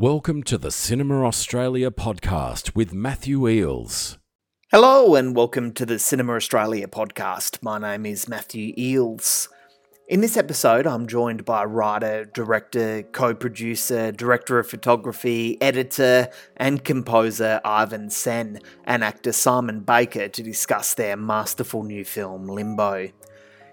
Welcome to the Cinema Australia podcast with Matthew Eeles. Hello, and welcome to the Cinema Australia podcast. My name is Matthew Eeles. In this episode, I'm joined by writer, director, co producer, director of photography, editor, and composer Ivan Sen and actor Simon Baker to discuss their masterful new film, Limbo.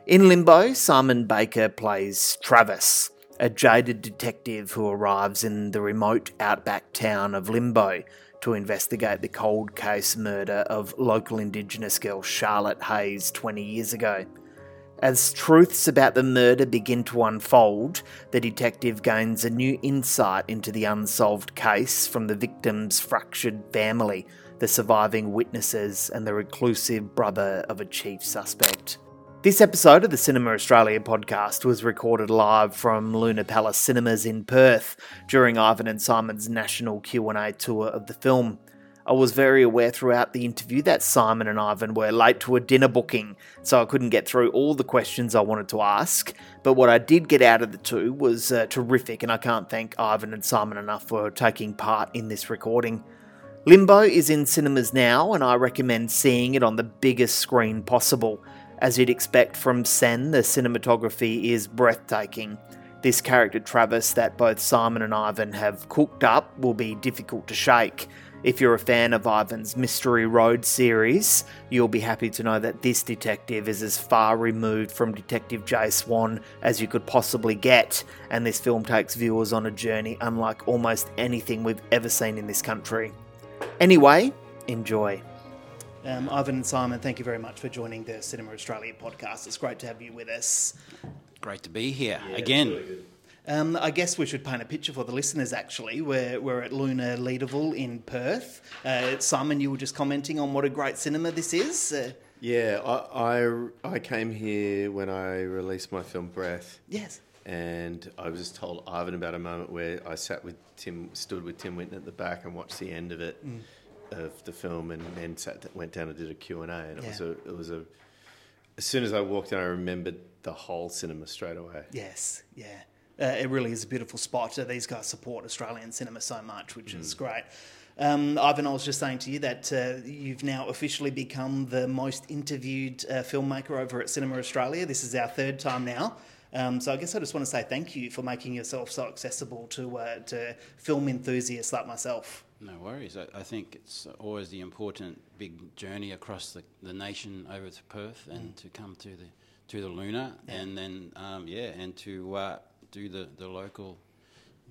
In Limbo, Simon Baker plays Travis, a jaded detective who arrives in the remote outback town of Limbo to investigate the cold case murder of local Indigenous girl Charlotte Hayes 20 years ago. As truths about the murder begin to unfold, the detective gains a new insight into the unsolved case from the victim's fractured family, the surviving witnesses, and the reclusive brother of a chief suspect. This episode of the Cinema Australia podcast was recorded live from Luna Palace Cinemas in Perth during Ivan and Simon's national Q&A tour of the film. I was very aware throughout the interview that Simon and Ivan were late to a dinner booking, so I couldn't get through all the questions I wanted to ask. But what I did get out of the two was uh, terrific, and I can't thank Ivan and Simon enough for taking part in this recording. Limbo is in cinemas now, and I recommend seeing it on the biggest screen possible. As you'd expect from Sen, the cinematography is breathtaking. This character Travis that both Simon and Ivan have cooked up will be difficult to shake. If you're a fan of Ivan's Mystery Road series, you'll be happy to know that this detective is as far removed from Detective Jay Swan as you could possibly get, and this film takes viewers on a journey unlike almost anything we've ever seen in this country. Anyway, enjoy. Um, Ivan and Simon, thank you very much for joining the Cinema Australia podcast. It's great to have you with us. Great to be here again. Um, I guess we should paint a picture for the listeners. Actually, we're we're at Luna Leederville in Perth. Uh, Simon, you were just commenting on what a great cinema this is. Uh, Yeah, I, I, I came here when I released my film Breath, yes. and I was told Ivan about a moment where I sat with Tim, stood with Tim Winton at the back and watched the end of it, of the film, and then sat, went down and did a Q and it was a, it was a. As soon as I walked in, I remembered the whole cinema straight away. Yes, yeah. Uh, it really is a beautiful spot. Uh, these guys support Australian cinema so much, which is great. Um, Ivan, I was just saying to you that uh, you've now officially become the most interviewed uh, filmmaker over at Cinema Australia. This is our third time now. Um, so I guess I just want to say thank you for making yourself so accessible to uh, to film enthusiasts like myself. No worries. I, I think it's always the important big journey across the, the nation over to Perth and to come to the to the Luna and then um, yeah and to uh, do the, the local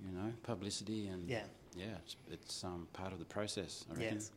you know publicity and Yeah. yeah it's, it's um, part of the process. I reckon. Yes.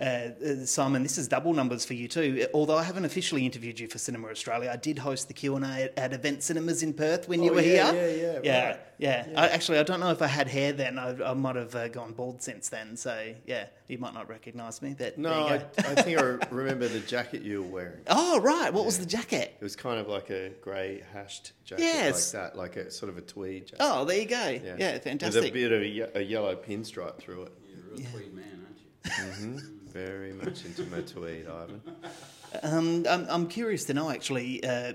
Uh, uh, Simon, this is double numbers for you too. Although I haven't officially interviewed you for Cinema Australia, I did host the Q and A at, at Event Cinemas in Perth when you Oh, were yeah, here. yeah, yeah, yeah, right. yeah. I, actually, I don't know if I had hair then. I, I might have uh, gone bald since then. So yeah, you might not recognise me. But No, I. I think I remember the jacket you were wearing. oh right, what was the jacket? It was kind of like a grey hashed jacket Yes. like that, like a sort of a tweed jacket. Oh, there you go. Yeah, fantastic. With a bit of a, ye- a yellow pinstripe through it. You're a real tweed man, aren't? Very much into my tweed, Ivan. Um, I'm, I'm curious to know, actually, uh,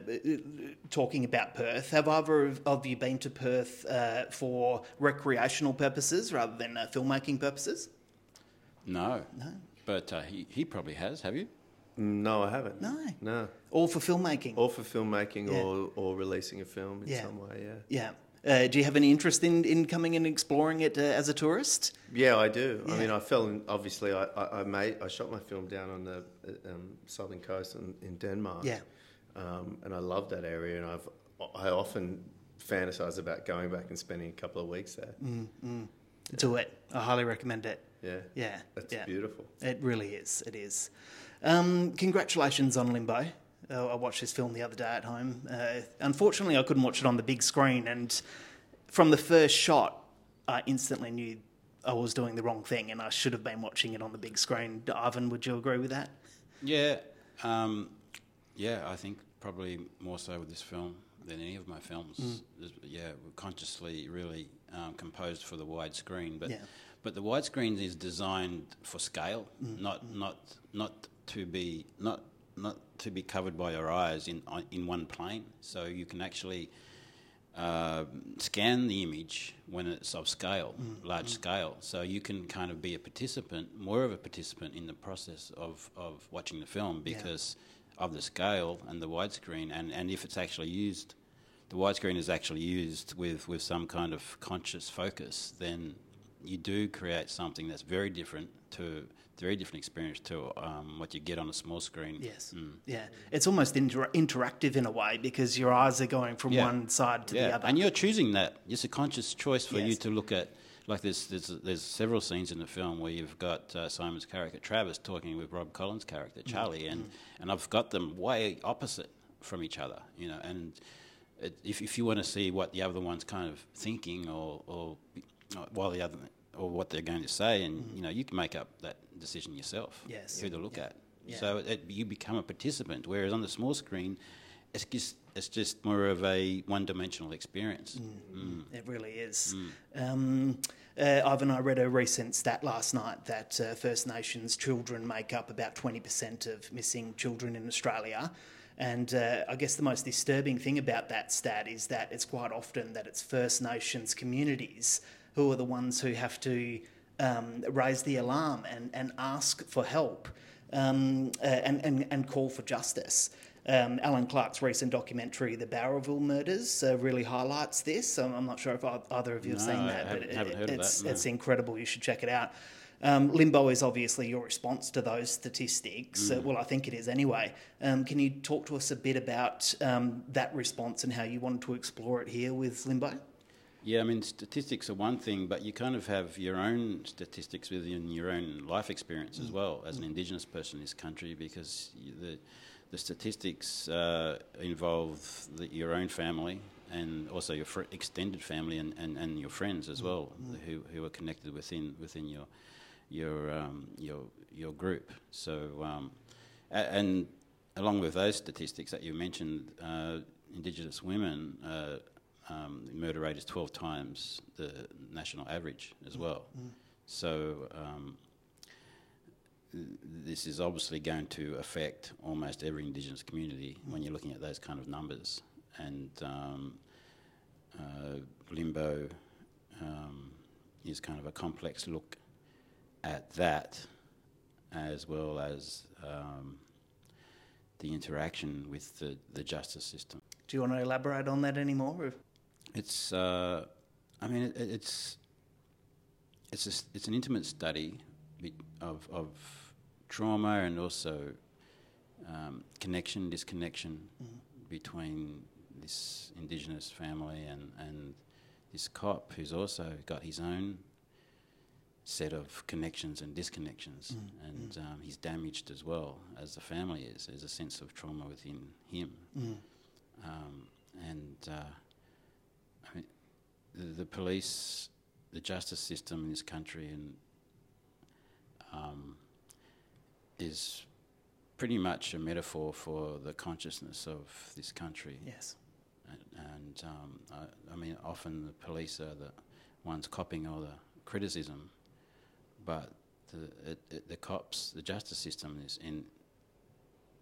talking about Perth, have either of- of you been to Perth uh, for recreational purposes rather than uh, filmmaking purposes? No. No. But uh, he, he probably has. Have you? No, I haven't. No. No. All for filmmaking? Or for filmmaking Yeah. or, or releasing a film in Yeah. some way, yeah. Yeah. Uh, do you have any interest in, in coming and exploring it uh, as a tourist? Yeah, I do. Yeah. I mean, I fell in, obviously, I, I, I made, I shot my film down on the uh, um, southern coast in, in Denmark. Yeah. Um, and I love that area, and I've, I often fantasize about going back and spending a couple of weeks there. Do it. I highly recommend it. Yeah. Yeah. That's yeah. beautiful. It really is. It is. Um, congratulations on Limbo. Uh, I watched this film the other day at home. Uh, unfortunately, I couldn't watch it on the big screen, and from the first shot, I instantly knew I was doing the wrong thing, and I should have been watching it on the big screen. Ivan, would you agree with that? Yeah, um, yeah. I think probably more so with this film than any of my films. Mm. Yeah, consciously really um, composed for the widescreen, but Yeah. but the widescreen is designed for scale, Mm. not not not to be not not to be covered by your eyes in in one plane. So you can actually uh, scan the image when it's of scale, Mm, large scale. So you can kind of be a participant, more of a participant in the process of, of watching the film because of the scale and the widescreen. And, and if it's actually used, the widescreen is actually used with, with some kind of conscious focus, then you do create something that's very different to very different experience to um, what you get on a small screen. Yes. Mm. Yeah. It's almost inter- interactive in a way because your eyes are going from Yeah. one side to yeah, the other. and you're choosing that. It's a conscious choice for you to look at. Like there's, there's there's several scenes in the film where you've got uh, Simon's character Travis talking with Rob Collins' character Mm. Charlie, and and I've got them way opposite from each other. You know, and it, if if you want to see what the other one's kind of thinking or or while the other or what they're going to say, and you know, you can make up that decision yourself. Mm. Yes. Who to look Yeah. at. Yeah. So it, you become a participant, whereas on the small screen, it's just it's just more of a one-dimensional experience. Mm. It really is. Um, uh, Ivan, I read a recent stat last night that uh, First Nations children make up about 20% of missing children in Australia. And uh, I guess the most disturbing thing about that stat is that it's quite often that it's First Nations communities who are the ones who have to um, raise the alarm and, and ask for help um, uh, and, and, and call for justice. Um, Allan Clarke's recent documentary, The Bowraville Murders, uh, really highlights this. I'm, I'm not sure if either of you have No, seen that, but of it's, that, no. it's incredible. You should check it out. Um, Limbo is obviously your response to those statistics. Uh, Mm. well, I think it is anyway. Um, can you talk to us a bit about um, that response and how you wanted to explore it here with Limbo? Yeah, I mean, statistics are one thing, but you kind of have your own statistics within your own life experience as well as an Indigenous person in this country, because the the statistics uh, involve the, your own family and also your fr- extended family and, and, and your friends as well, who, who are connected within within your your um, your your group. So, um, a- and along with those statistics that you mentioned, uh, Indigenous women. Uh, um, the murder rate is 12 times the national average as well. So um, this is obviously going to affect almost every Indigenous community when you're looking at those kind of numbers. And um, uh, limbo um, is kind of a complex look at that, as well as um, the interaction with the, the justice system. Do you want to elaborate on that anymore? It's, uh, I mean, it, it's it's a it's an intimate study of of trauma and also um, connection, disconnection between this Indigenous family and and this cop who's also got his own set of connections and disconnections, and um, he's damaged as well as the family is. There's a sense of trauma within him, um, and. Uh, the, police, the justice system in this country, and um, is pretty much a metaphor for the consciousness of this country. yes. And, and um, I, I mean, often the police are the ones copying all the criticism, but the, it, it, the cops, the justice system is in,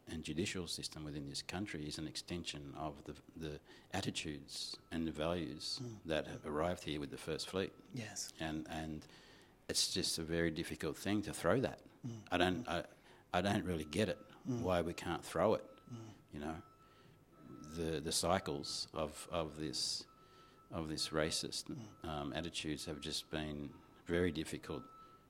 and judicial system within this country is an extension of the, the attitudes and the values hmm. that have arrived here with the First Fleet. Yes. And, and it's just a very difficult thing to throw that. Hmm. I, don't, I, I don't really get it, hmm. why we can't throw it, you know the the cycles of of this of this racist um, attitudes have just been very difficult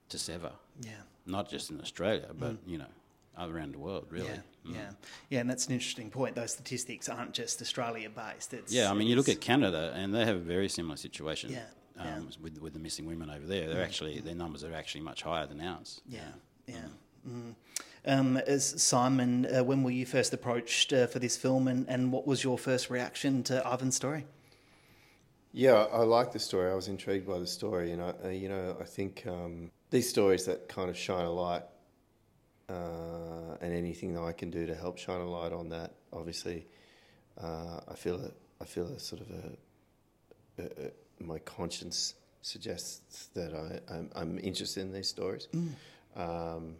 to sever. Yeah. Not just in Australia, but you know, around the world, really. Yeah, Mm. yeah, yeah, and that's an interesting point. Those statistics aren't just Australia based. It's Yeah, I mean, you look at Canada, and they have a very similar situation. Yeah, Um, yeah. With with the missing women over there, they're actually their numbers are actually much higher than ours. Yeah, yeah. Mm. Um, as Simon, uh, when were you first approached uh, for this film, and, and what was your first reaction to Ivan's story? Yeah, I like the story. I was intrigued by the story, and I, uh, you know, I think um, these stories that kind of shine a light, uh, and anything that I can do to help shine a light on that, obviously, uh, I feel a, I feel a sort of a, a, a my conscience suggests that I, I'm, I'm interested in these stories. Um,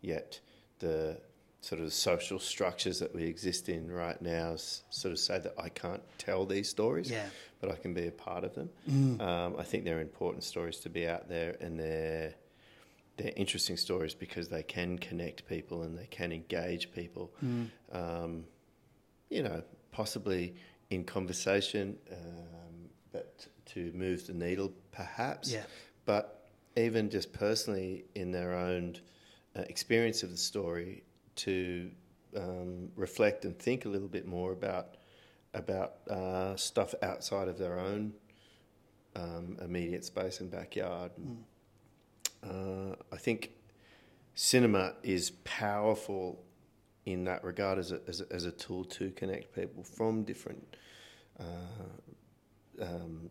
yet the sort of social structures that we exist in right now sort of say that I can't tell these stories, Yeah. but I can be a part of them. Mm. Um, I think they're important stories to be out there, and they're they're interesting stories because they can connect people and they can engage people. Mm. Um, you know, possibly in conversation, um, but to move the needle, perhaps. Yeah. But even just personally in their own uh, experience of the story, to um, reflect and think a little bit more about about uh, stuff outside of their own um, immediate space and backyard. Uh, I think cinema is powerful in that regard as a, as a, as a tool to connect people from different uh, um,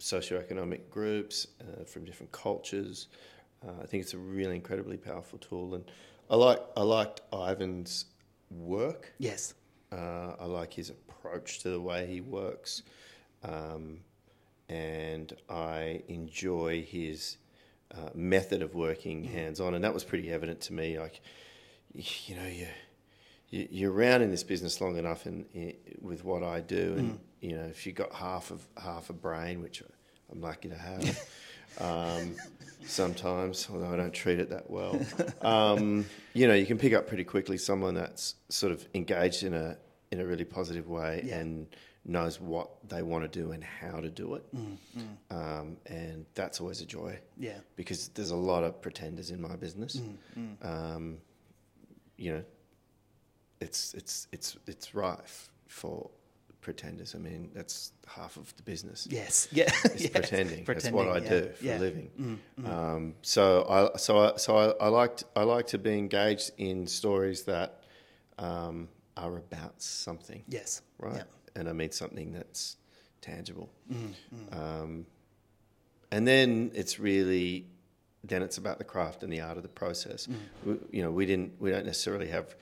socioeconomic groups, uh, from different cultures. Uh, I think it's a really incredibly powerful tool, and I like I liked Ivan's work. Yes. Uh, I like his approach to the way he works, um, and I enjoy his uh, method of working hands on, and that was pretty evident to me. Like, you know, you, you you're around in this business long enough, and with what I do, and you know, if you got half of half a brain, which I'm lucky to have. Um, sometimes, although I don't treat it that well, um, you know, you can pick up pretty quickly someone that's sort of engaged in a in a really positive way Yeah. and knows what they want to do and how to do it, um, and that's always a joy Yeah. because there's a lot of pretenders in my business. Um, you know, it's it's it's it's rife for pretenders. I mean, that's half of the business. Yes. Yeah. It's Yes. pretending. That's what I yeah. do for yeah. a living. Um, so I so I, so I, I liked I like to be engaged in stories that um, are about something, Yes. right? Yeah. And I mean something that's tangible. Mm-hmm. Um, and then it's really then it's about the craft and the art of the process. Mm. We, you know, we didn't we don't necessarily have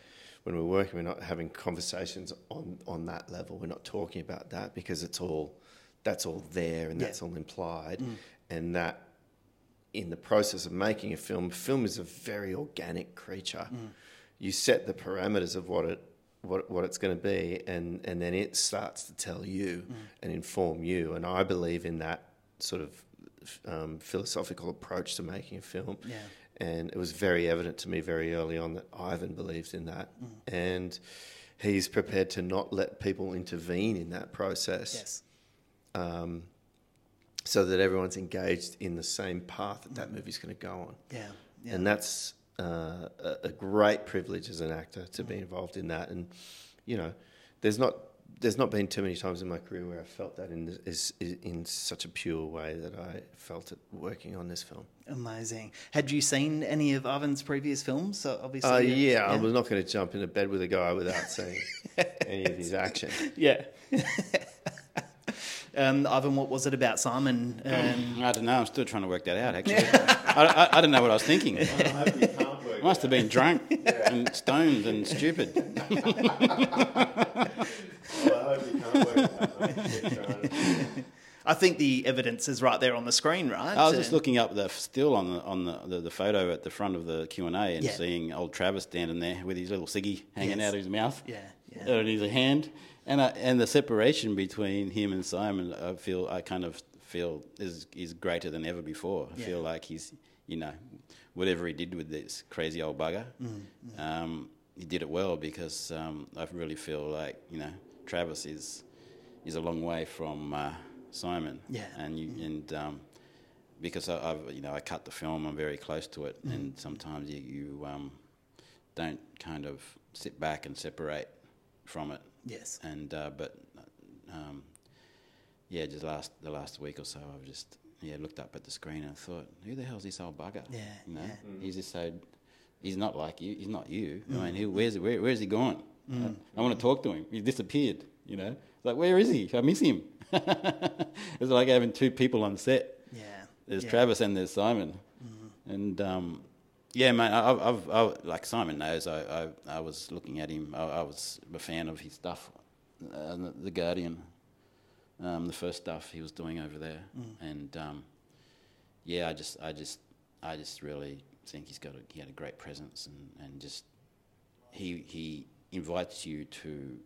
when we're working, we're not having conversations on on that level. We're not talking about that because it's all that's all there and Yeah. that's all implied, mm. and that in the process of making a film, film is a very organic creature. Mm. You set the parameters of what it what what it's going to be, and and then it starts to tell you and inform you. And I believe in that sort of um, philosophical approach to making a film. Yeah. And it was very evident to me very early on that Ivan believes in that, and he's prepared to not let people intervene in that process Yes. um, so that everyone's engaged in the same path that that movie's going to go on. Yeah. Yeah. And that's uh, a, a great privilege as an actor to be involved in that. And you know, there's not there's not been too many times in my career where I felt that in is, is in such a pure way that I felt it working on this film. Amazing. Had you seen any of Ivan's previous films? So obviously. Uh, you- yeah, I was not going to jump into bed with a guy without seeing any of his action. Yeah. um, Ivan, what was it about Simon? Um, I don't know. I'm still trying to work that out. Actually, I, I, I don't know what I was thinking. Must have been drunk and stoned and stupid. I think the evidence is right there on the screen, right? I was just looking up the still on the on the, the, the photo at the front of the Q and A and Yeah. seeing old Travis standing there with his little ciggy hanging Yes. out of his mouth. Yeah, yeah. Uh, and his hand, and I, and the separation between him and Simon, I feel I kind of feel is is greater than ever before. I Yeah. feel like he's you know whatever he did with this crazy old bugger, Mm, um, he did it well because um, I really feel like you know Travis is is a long way from uh, Simon. Yeah. and you and um, because I, I've you know I cut the film, I'm very close to it, and sometimes you, you um, don't kind of sit back and separate from it. Yes. And uh, but um, yeah, just last the last week or so, I've just yeah looked up at the screen and thought, who the hell's this old bugger? Yeah, you know, yeah. he's just so he's not like you. He's not you. I mean, he, where's where, where's he gone? I, I want to talk to him. He disappeared. You know, it's like where is he? I miss him. it's like having two people on set. Yeah. There's yeah. Travis and there's Simon, and um, yeah, man, I- I've, I've, like Simon knows. I, I, I was looking at him. I, I was a fan of his stuff, uh, the Guardian, um, the first stuff he was doing over there, and um, yeah, I just, I just, I just really think he's got a, he had a great presence, and, and just he he invites you to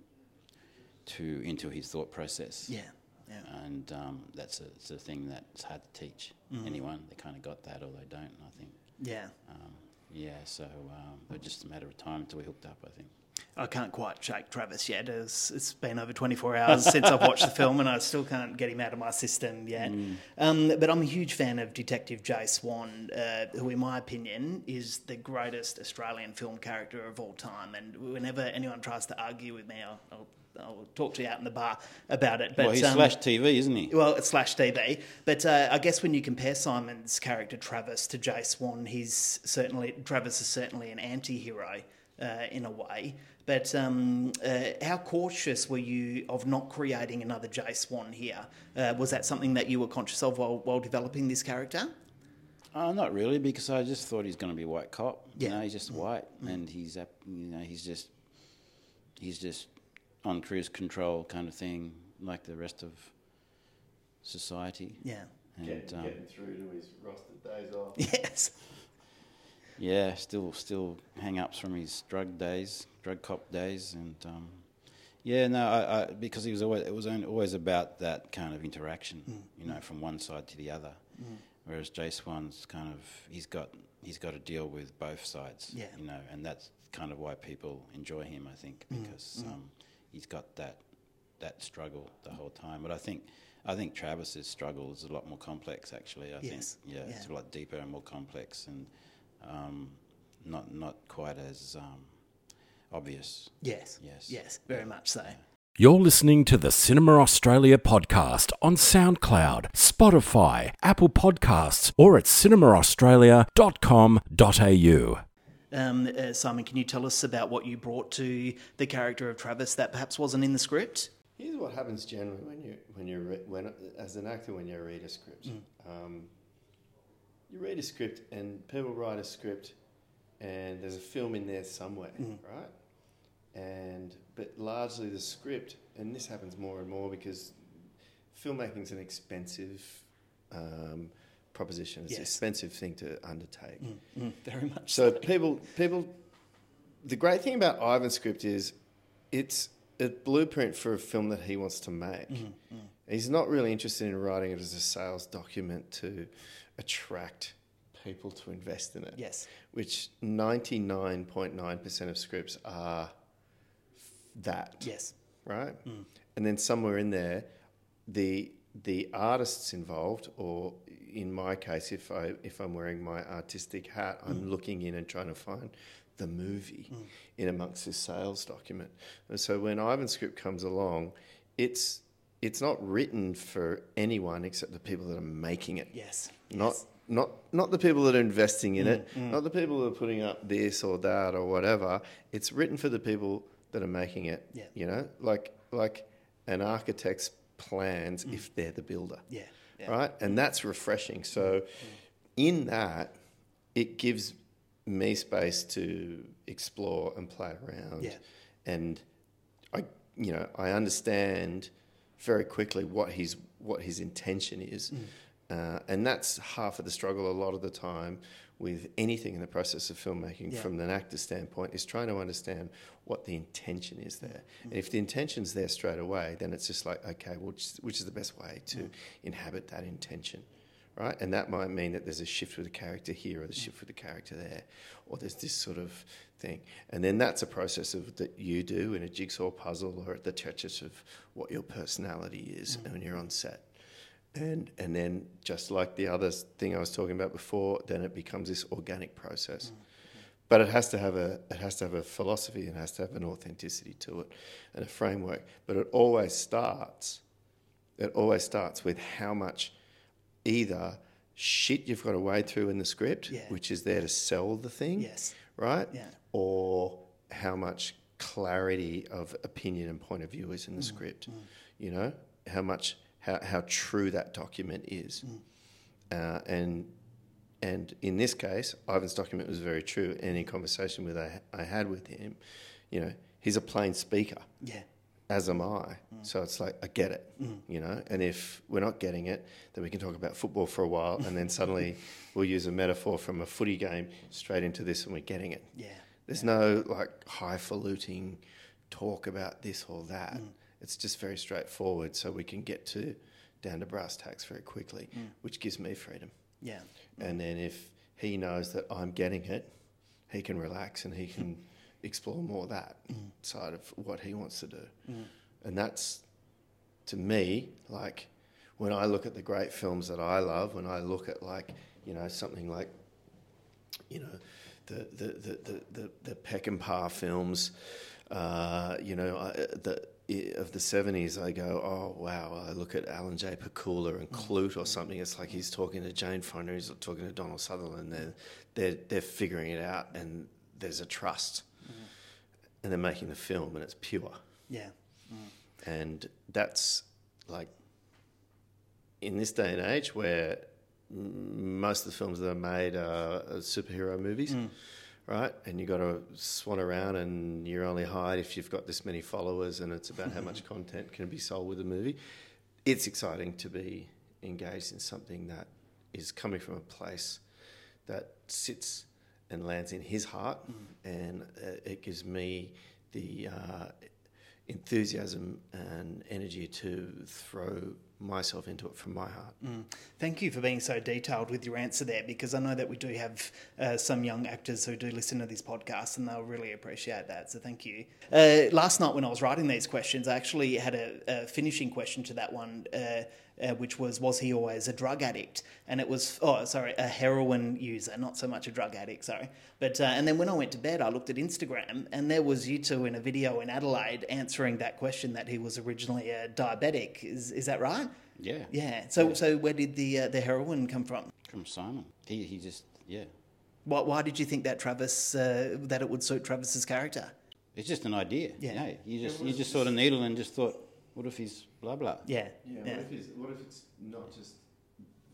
to into his thought process. Yeah. Yeah. And um, that's a, it's a thing that's hard to teach anyone. They kind of got that, or they don't. I think. Yeah. Um, yeah. So um, it's just a matter of time until we hooked up. I think. I can't quite shake Travis yet. It's, it's been over 24 hours since I've watched the film, and I still can't get him out of my system yet. Um, but I'm a huge fan of Detective Jay Swan, uh, who, in my opinion, is the greatest Australian film character of all time. And whenever anyone tries to argue with me, I'll, I'll, I'll talk to you out in the bar about it. But well, he's um, slash TV, isn't he? well, it's slash TV. But uh, I guess when you compare Simon's character Travis to Jay Swan, he's certainly Travis is certainly an anti-hero uh, in a way. But um, uh, how cautious were you of not creating another Jay Swan here? Uh, was that something that you were conscious of while, while developing this character? Uh, not really, because I just thought he's going to be a white cop. Yeah. You know, he's just white, and he's ap- you know he's just he's just on cruise control kind of thing, like the rest of society. Yeah. And Get, um, getting through to his rostered days off. Yes. Yeah, still still hang ups from his drug days, drug cop days, and um, yeah, no, I, I, because he was always it was always about that kind of interaction, Mm. you know, from one side to the other. Whereas Jay Swan's kind of he's got he's got to deal with both sides, Yeah. you know, and that's kind of why people enjoy him, I think, Mm, because Um, he's got that that struggle the whole time. But I think I think Travis's struggle is a lot more complex, actually. I Yes, think, yeah, it's a lot deeper and more complex, and um, not not quite as um, obvious. Yes. Yes. Yes. Very much so. You're listening to the Cinema Australia podcast on SoundCloud, Spotify, Apple Podcasts, or at cinemaaustralia.com.au. Um, uh, Simon, can you tell us about what you brought to the character of Travis that perhaps wasn't in the script? Here's what happens generally when you when you re- when as an actor when you read a script. Mm. Um, you read a script and people write a script, and there's a film in there somewhere, Mm. right? And but largely the script, and this happens more and more because filmmaking is an expensive um, proposition. It's an expensive thing to undertake. Mm, very much So people, people, the great thing about Ivan's script is it's a blueprint for a film that he wants to make. He's not really interested in writing it as a sales document to attract people to invest in it. Yes. Which ninety nine point nine percent of scripts are that Yes. right? Mm. And then somewhere in there, the the artists involved, or in my case, if I if I'm wearing my artistic hat, I'm mm. looking in and trying to find the movie mm. in amongst this sales document. And so when Ivan's script comes along, it's it's not written for anyone except the people that are making it. Yes. Not Yes. not not the people that are investing in it, mm, mm. not the people that are putting up this or that or whatever. It's written for the people that are making it. Yeah. You know, like like an architect's plans mm. if they're the builder. Yeah. yeah. Right? And that's refreshing. So in that it gives me space to explore and play around. Yeah. And I you know, I understand very quickly what his what his intention is. Mm. Uh, and that's half of the struggle a lot of the time with anything in the process of filmmaking Yeah. from an actor standpoint is trying to understand what the intention is mm. there. Mm. And if the intention's there straight away, then it's just like, okay, which, which is the best way to inhabit that intention? Right? And that might mean that there's a shift with the character here or the shift with the character there, or there's this sort of thing. And then that's a process of that you do in a jigsaw puzzle or at the touches of what your personality is mm. when you're on set. And and then just like the other thing I was talking about before, then it becomes this organic process. Mm. But it has to have a it has to have a philosophy and has to have an authenticity to it and a framework. But it always starts it always starts with how much either shit you've got to wade through in the script, Yeah. which is there to sell the thing, Yes. Right? Yeah. Or how much clarity of opinion and point of view is in the mm. script. Mm. You know, how much how, how true that document is. Mm. Uh, and and in this case, Ivan's document was very true. And in conversation with I, I had with him, you know, he's a plain speaker Yeah. As am I. So it's like I get it, you know. And if we're not getting it, then we can talk about football for a while, and then suddenly we'll use a metaphor from a footy game straight into this, and we're getting it. Yeah. There's no like highfalutin talk about this or that. Mm. It's just very straightforward, so we can get to down to brass tacks very quickly, Mm. which gives me freedom. Yeah. And then if he knows that I'm getting it, he can relax and he can explore more that mm. side of what he wants to do. Mm. And that's, to me, like when I look at the great films that I love, when I look at like, you know, something like, you know, the, the, the, the, the, the Peckinpah films, uh, you know, I, the, of the 70s, I go, oh, wow. I look at Alan J. Pakula and mm. Klute or something. It's like he's talking to Jane Fonda, he's talking to Donald Sutherland. They're, they're, they're figuring it out and there's a trust. And they're making the film and it's pure. Yeah. Mm. And that's like in this day and age where most of the films that are made are, superhero movies, mm. right? And you got to swan around and you're only hired if you've got this many followers and it's about how much content can be sold with a movie. It's exciting to be engaged in something that is coming from a place that sits and lands in his heart, and uh, it gives me the uh, enthusiasm and energy to throw myself into it from my heart. Thank you for being so detailed with your answer there because I know that we do have uh, some young actors who do listen to this podcast and they'll really appreciate that. So thank you. Uh, last night when I was writing these questions, I actually had a, a finishing question to that one. Uh, uh, which was was he always a drug addict and it was oh sorry a heroin user not so much a drug addict sorry but uh, and then when i went to bed i looked at instagram and there was you two in a video in adelaide answering that question that he was originally a diabetic is, is that right Yeah. yeah. So so where did the uh, the heroin come from? From Simon. He, he just, yeah. Why, why did you think that Travis uh, that it would suit Travis's character? It's just an idea. Yeah. Yeah. You just, you just saw the needle and just thought, what if he's blah, blah? Yeah. Yeah, What, if it's, what if it's not just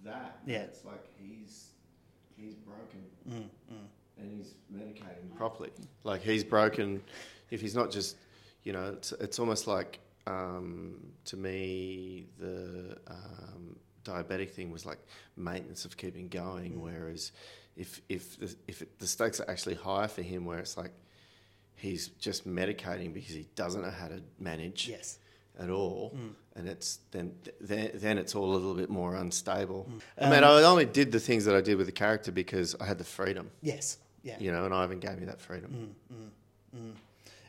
that? Yeah. It's like he's he's broken and he's medicating properly. Like he's broken. If he's not just, you know, it's it's almost like um, to me the um, diabetic thing was like maintenance of keeping going. Whereas if if the, if it, the stakes are actually higher for him, where it's like he's just medicating because he doesn't know how to manage Yes. At all, mm. and it's then then then it's all a little bit more unstable. Mm. I Um, mean, I only did the things that I did with the character because I had the freedom, Yes. Yeah. you know, and Ivan gave me that freedom. Mm,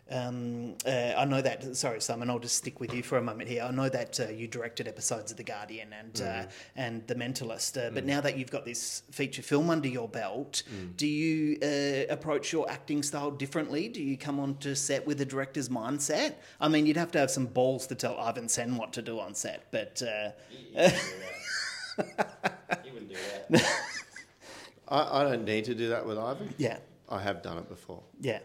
Um, uh, I know that. Sorry, Simon. I'll just stick with you for a moment here. I know that uh, you directed episodes of The Guardian and uh, and The Mentalist, uh, but now that you've got this feature film under your belt, do you uh, approach your acting style differently? Do you come onto set with a director's mindset? I mean, you'd have to have some balls to tell Ivan Sen what to do on set, but. Uh, He wouldn't do that. I, I don't need to do that with Ivan. yeah, I have done it before, yeah.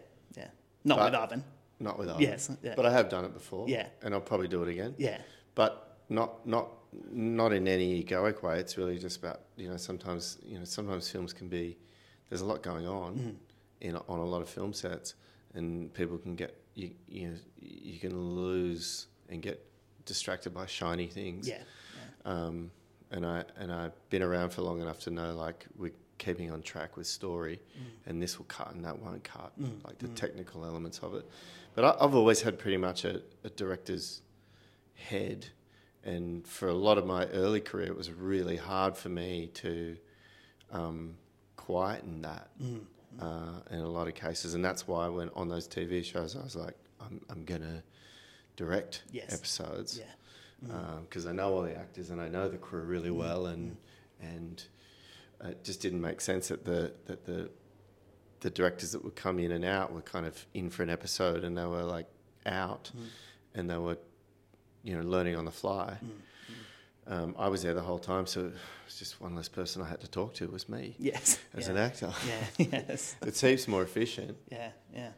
Not But- with Ivan. not with Ivan. Yes, yeah. but I have done it before. Yeah. and I'll probably do it again. Yeah, but not not not in any egoic way. It's really just about you know sometimes you know sometimes films can be there's a lot going on Mm. in on a lot of film sets, and people can get you you know you can lose and get distracted by shiny things. yeah, Um, and I and I've been around for long enough to know like we're keeping on track with story, Mm. and this will cut and that won't cut, mm, like the mm. technical elements of it. But I, I've always had pretty much a, a director's head, and for a lot of my early career, it was really hard for me to um, quieten that mm, uh, in a lot of cases, and that's why when on those TV shows, I was like, I'm, I'm gonna direct Yes. episodes yeah. Um, because I know all the actors and I know the crew really well, and and uh, it just didn't make sense that the that the the directors that would come in and out were kind of in for an episode and they were like out, and they were you know learning on the fly. Um, I was there the whole time, so it was just one less person I had to talk to was me Yes. as yeah. an actor. Yeah. Yes. It seems more efficient. Yeah. Yeah.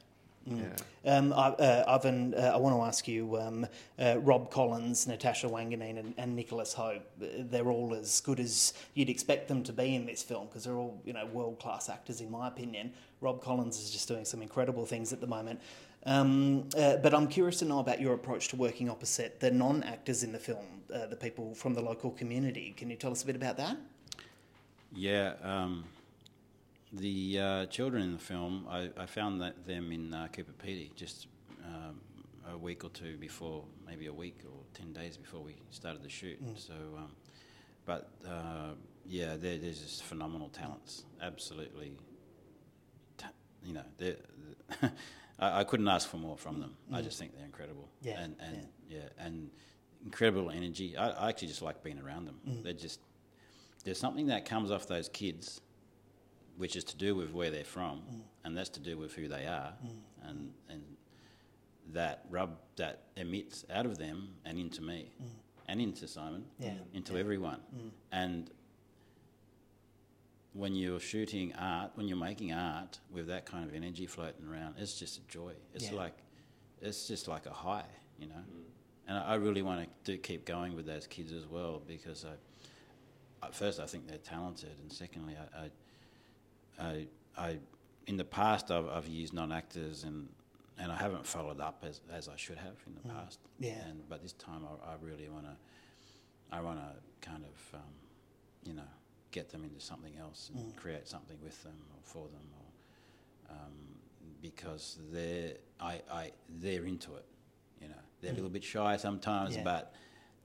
Yeah. Um, I, uh, Ivan, uh, I want to ask you, um, uh, Rob Collins, Natasha Wanganeen, and, and Nicholas Hope. uh, They're all as good as you'd expect them to be in this film because they're all, you know, world class actors in my opinion. Rob Collins is just doing some incredible things at the moment. Um, uh, but I'm curious to know about your approach to working opposite the non actors in the film, uh, the people from the local community. Can you tell us a bit about that? Yeah, um, the uh, children in the film, I, I found that them in uh, Coober Pedy just um, a week or two before, maybe a week or ten days before we started the shoot. So, um, but uh, yeah, they're, they're just phenomenal talents. Absolutely, ta- you know, they're, I, I couldn't ask for more from them. I just think they're incredible. Yeah, and and yeah, and incredible energy. I, I actually just like being around them. They're just there's something that comes off those kids, which is to do with where they're from, mm. and that's to do with who they are, mm. and and that rub that emits out of them and into me, mm. and into Simon, Yeah, into everyone, and when you're shooting art, when you're making art with that kind of energy floating around, it's just a joy. It's Yeah. like, it's just like a high, you know. And I I really want to do, keep going with those kids as well because I, at first I think they're talented, and secondly, I, I, I, I in the past I've, I've used non-actors and and I haven't followed up as, as I should have in the past. Yeah. And but this time I, I really want to, I want to kind of, um, you know, get them into something else and Mm. create something with them or for them, or um, because they're I, I they're into it. You know, they're a little bit shy sometimes, Mm. Yeah. but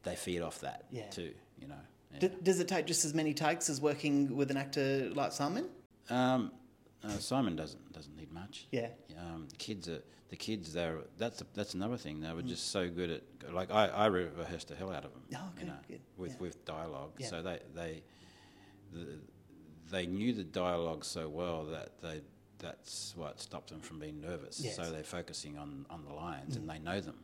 they feed off that Yeah. too. You know. Yeah. D- does it take just as many takes as working with an actor like Simon? Um, uh, Simon doesn't doesn't need much. Yeah. Um, the kids are the kids. They're that's that's another thing. Mm. They were just so good at like I, I re- rehearsed the hell out of them. Oh, good, you know, good, with yeah. with dialogue. Yeah. So they they the, they knew the dialogue so well that they that's what stopped them from being nervous. Yes. Mm. So they're focusing on on the lines and they know them.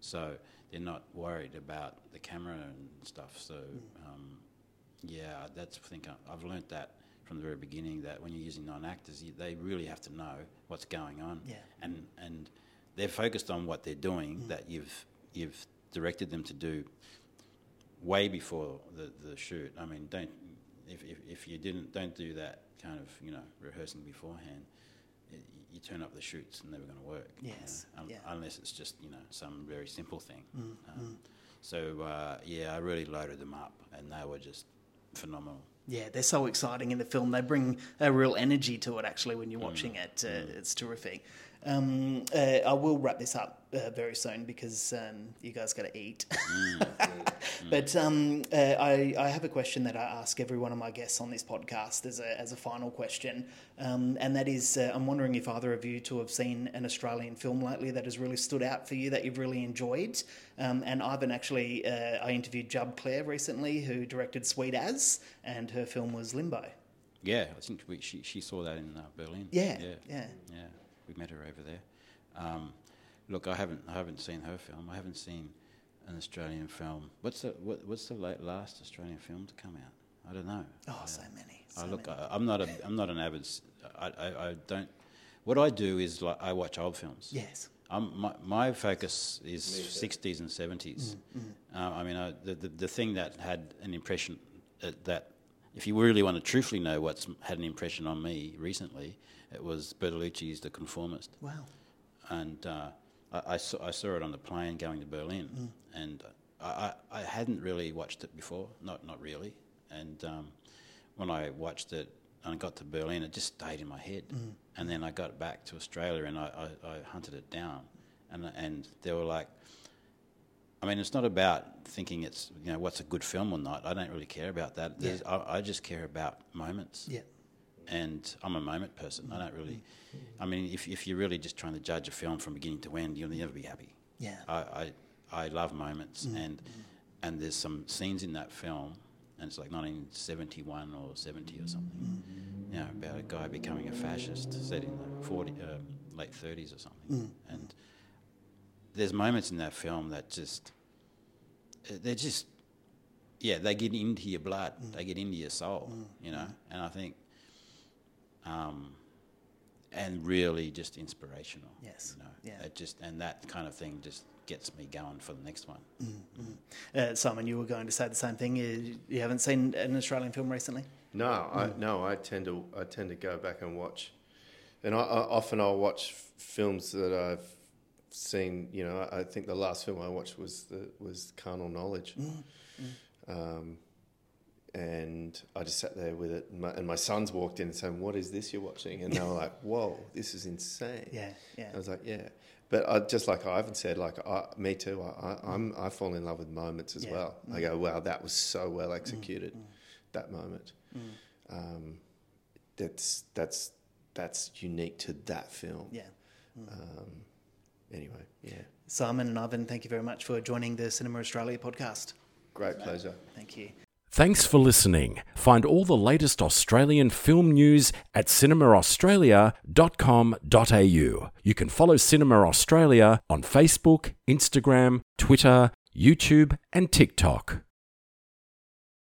So they're not worried about the camera and stuff. So Mm. um, yeah, that's I think I- I've learnt that from the very beginning that when you're using non-actors, you, they really have to know what's going on, Yeah. and and they're focused on what they're doing that you've you've directed them to do way before the, the shoot. I mean, don't if, if if you didn't don't do that kind of you know rehearsing beforehand. It, you turn up the shoot, it's never going to work. you Yes, know, um, yeah. Unless it's just you know some very simple thing. Mm, Um, so uh, yeah, I really loaded them up, and they were just phenomenal. Yeah, they're so exciting in the film. They bring a real energy to it, actually, when you're watching it. Uh, It's terrific. Um, uh, I will wrap this up uh, very soon because um, you guys got to eat. but um, uh, I, I have a question that I ask every one of my guests on this podcast as a, as a final question. Um, and that is uh, I'm wondering if either of you two have seen an Australian film lately that has really stood out for you that you've really enjoyed. Um, and Ivan actually, uh, I interviewed Jub Clerc recently, who directed Sweet As, and her film was Limbo. Yeah, I think we, she she saw that in uh, Berlin. Yeah, yeah, yeah. yeah. We met her over there. Um, look, I haven't I haven't seen her film. I haven't seen an Australian film. What's the what, what's the late, last Australian film to come out? I don't know. Oh, so many. So I look, many. I, I'm not a I'm not an avid. s- I, I, I don't. What I do is like I watch old films. Yes. I'm, my, my focus is 60s and 70s. Uh, I mean, I, the, the, the thing that had an impression uh, that, if you really want to truthfully know what's had an impression on me recently, it was Bertolucci's The Conformist. Wow. And uh, I, I, saw, I saw it on the plane going to Berlin, and I, I, hadn't really watched it before, not, not really. And um, when I watched it and I got to Berlin, it just stayed in my head. And then I got back to Australia and I, I, I hunted it down. And, and they were like, I mean, it's not about thinking it's, you know, what's a good film or not. I don't really care about that. There's I, I just care about moments Yeah. And I'm a moment person. I don't really. I mean, if if you're really just trying to judge a film from beginning to end, you'll never be happy. Yeah. I I, I love moments, mm. and and there's some scenes in that film, and it's like 1971 or 70 or something. Mm. You know, about a guy becoming a fascist, set in the 40 um, late 30s or something, mm. and there's moments in that film that just they're just yeah, they get into your blood, they get into your soul, you know. And I think, um, and really just inspirational. Yes, you know. yeah. It just and that kind of thing just gets me going for the next one. Uh, Simon, you were going to say the same thing. You, you haven't seen an Australian film recently? No, I no, I tend to I tend to go back and watch, and I, I often I'll watch films that I've seen. You know, I think the last film I watched was the was Carnal Knowledge, um, and I just sat there with it. And my, and my sons walked in and said, "What is this you're watching?" And they were like, "Whoa, this is insane." Yeah, yeah. I was like, "Yeah." But I, just like Ivan said, like I, me too. I, I, I'm I fall in love with moments as Yeah. well. I mm. go, "Wow, that was so well mm, executed." Mm. That moment. Um, that's that's that's unique to that film. Yeah. Um, anyway, yeah, Simon and Ivan, thank you very much for joining the Cinema Australia podcast. great pleasure. Thank you. Thanks for listening. Find all the latest Australian film news at cinemaaustralia.com.au. You can follow Cinema Australia on Facebook, Instagram, Twitter, YouTube, and TikTok.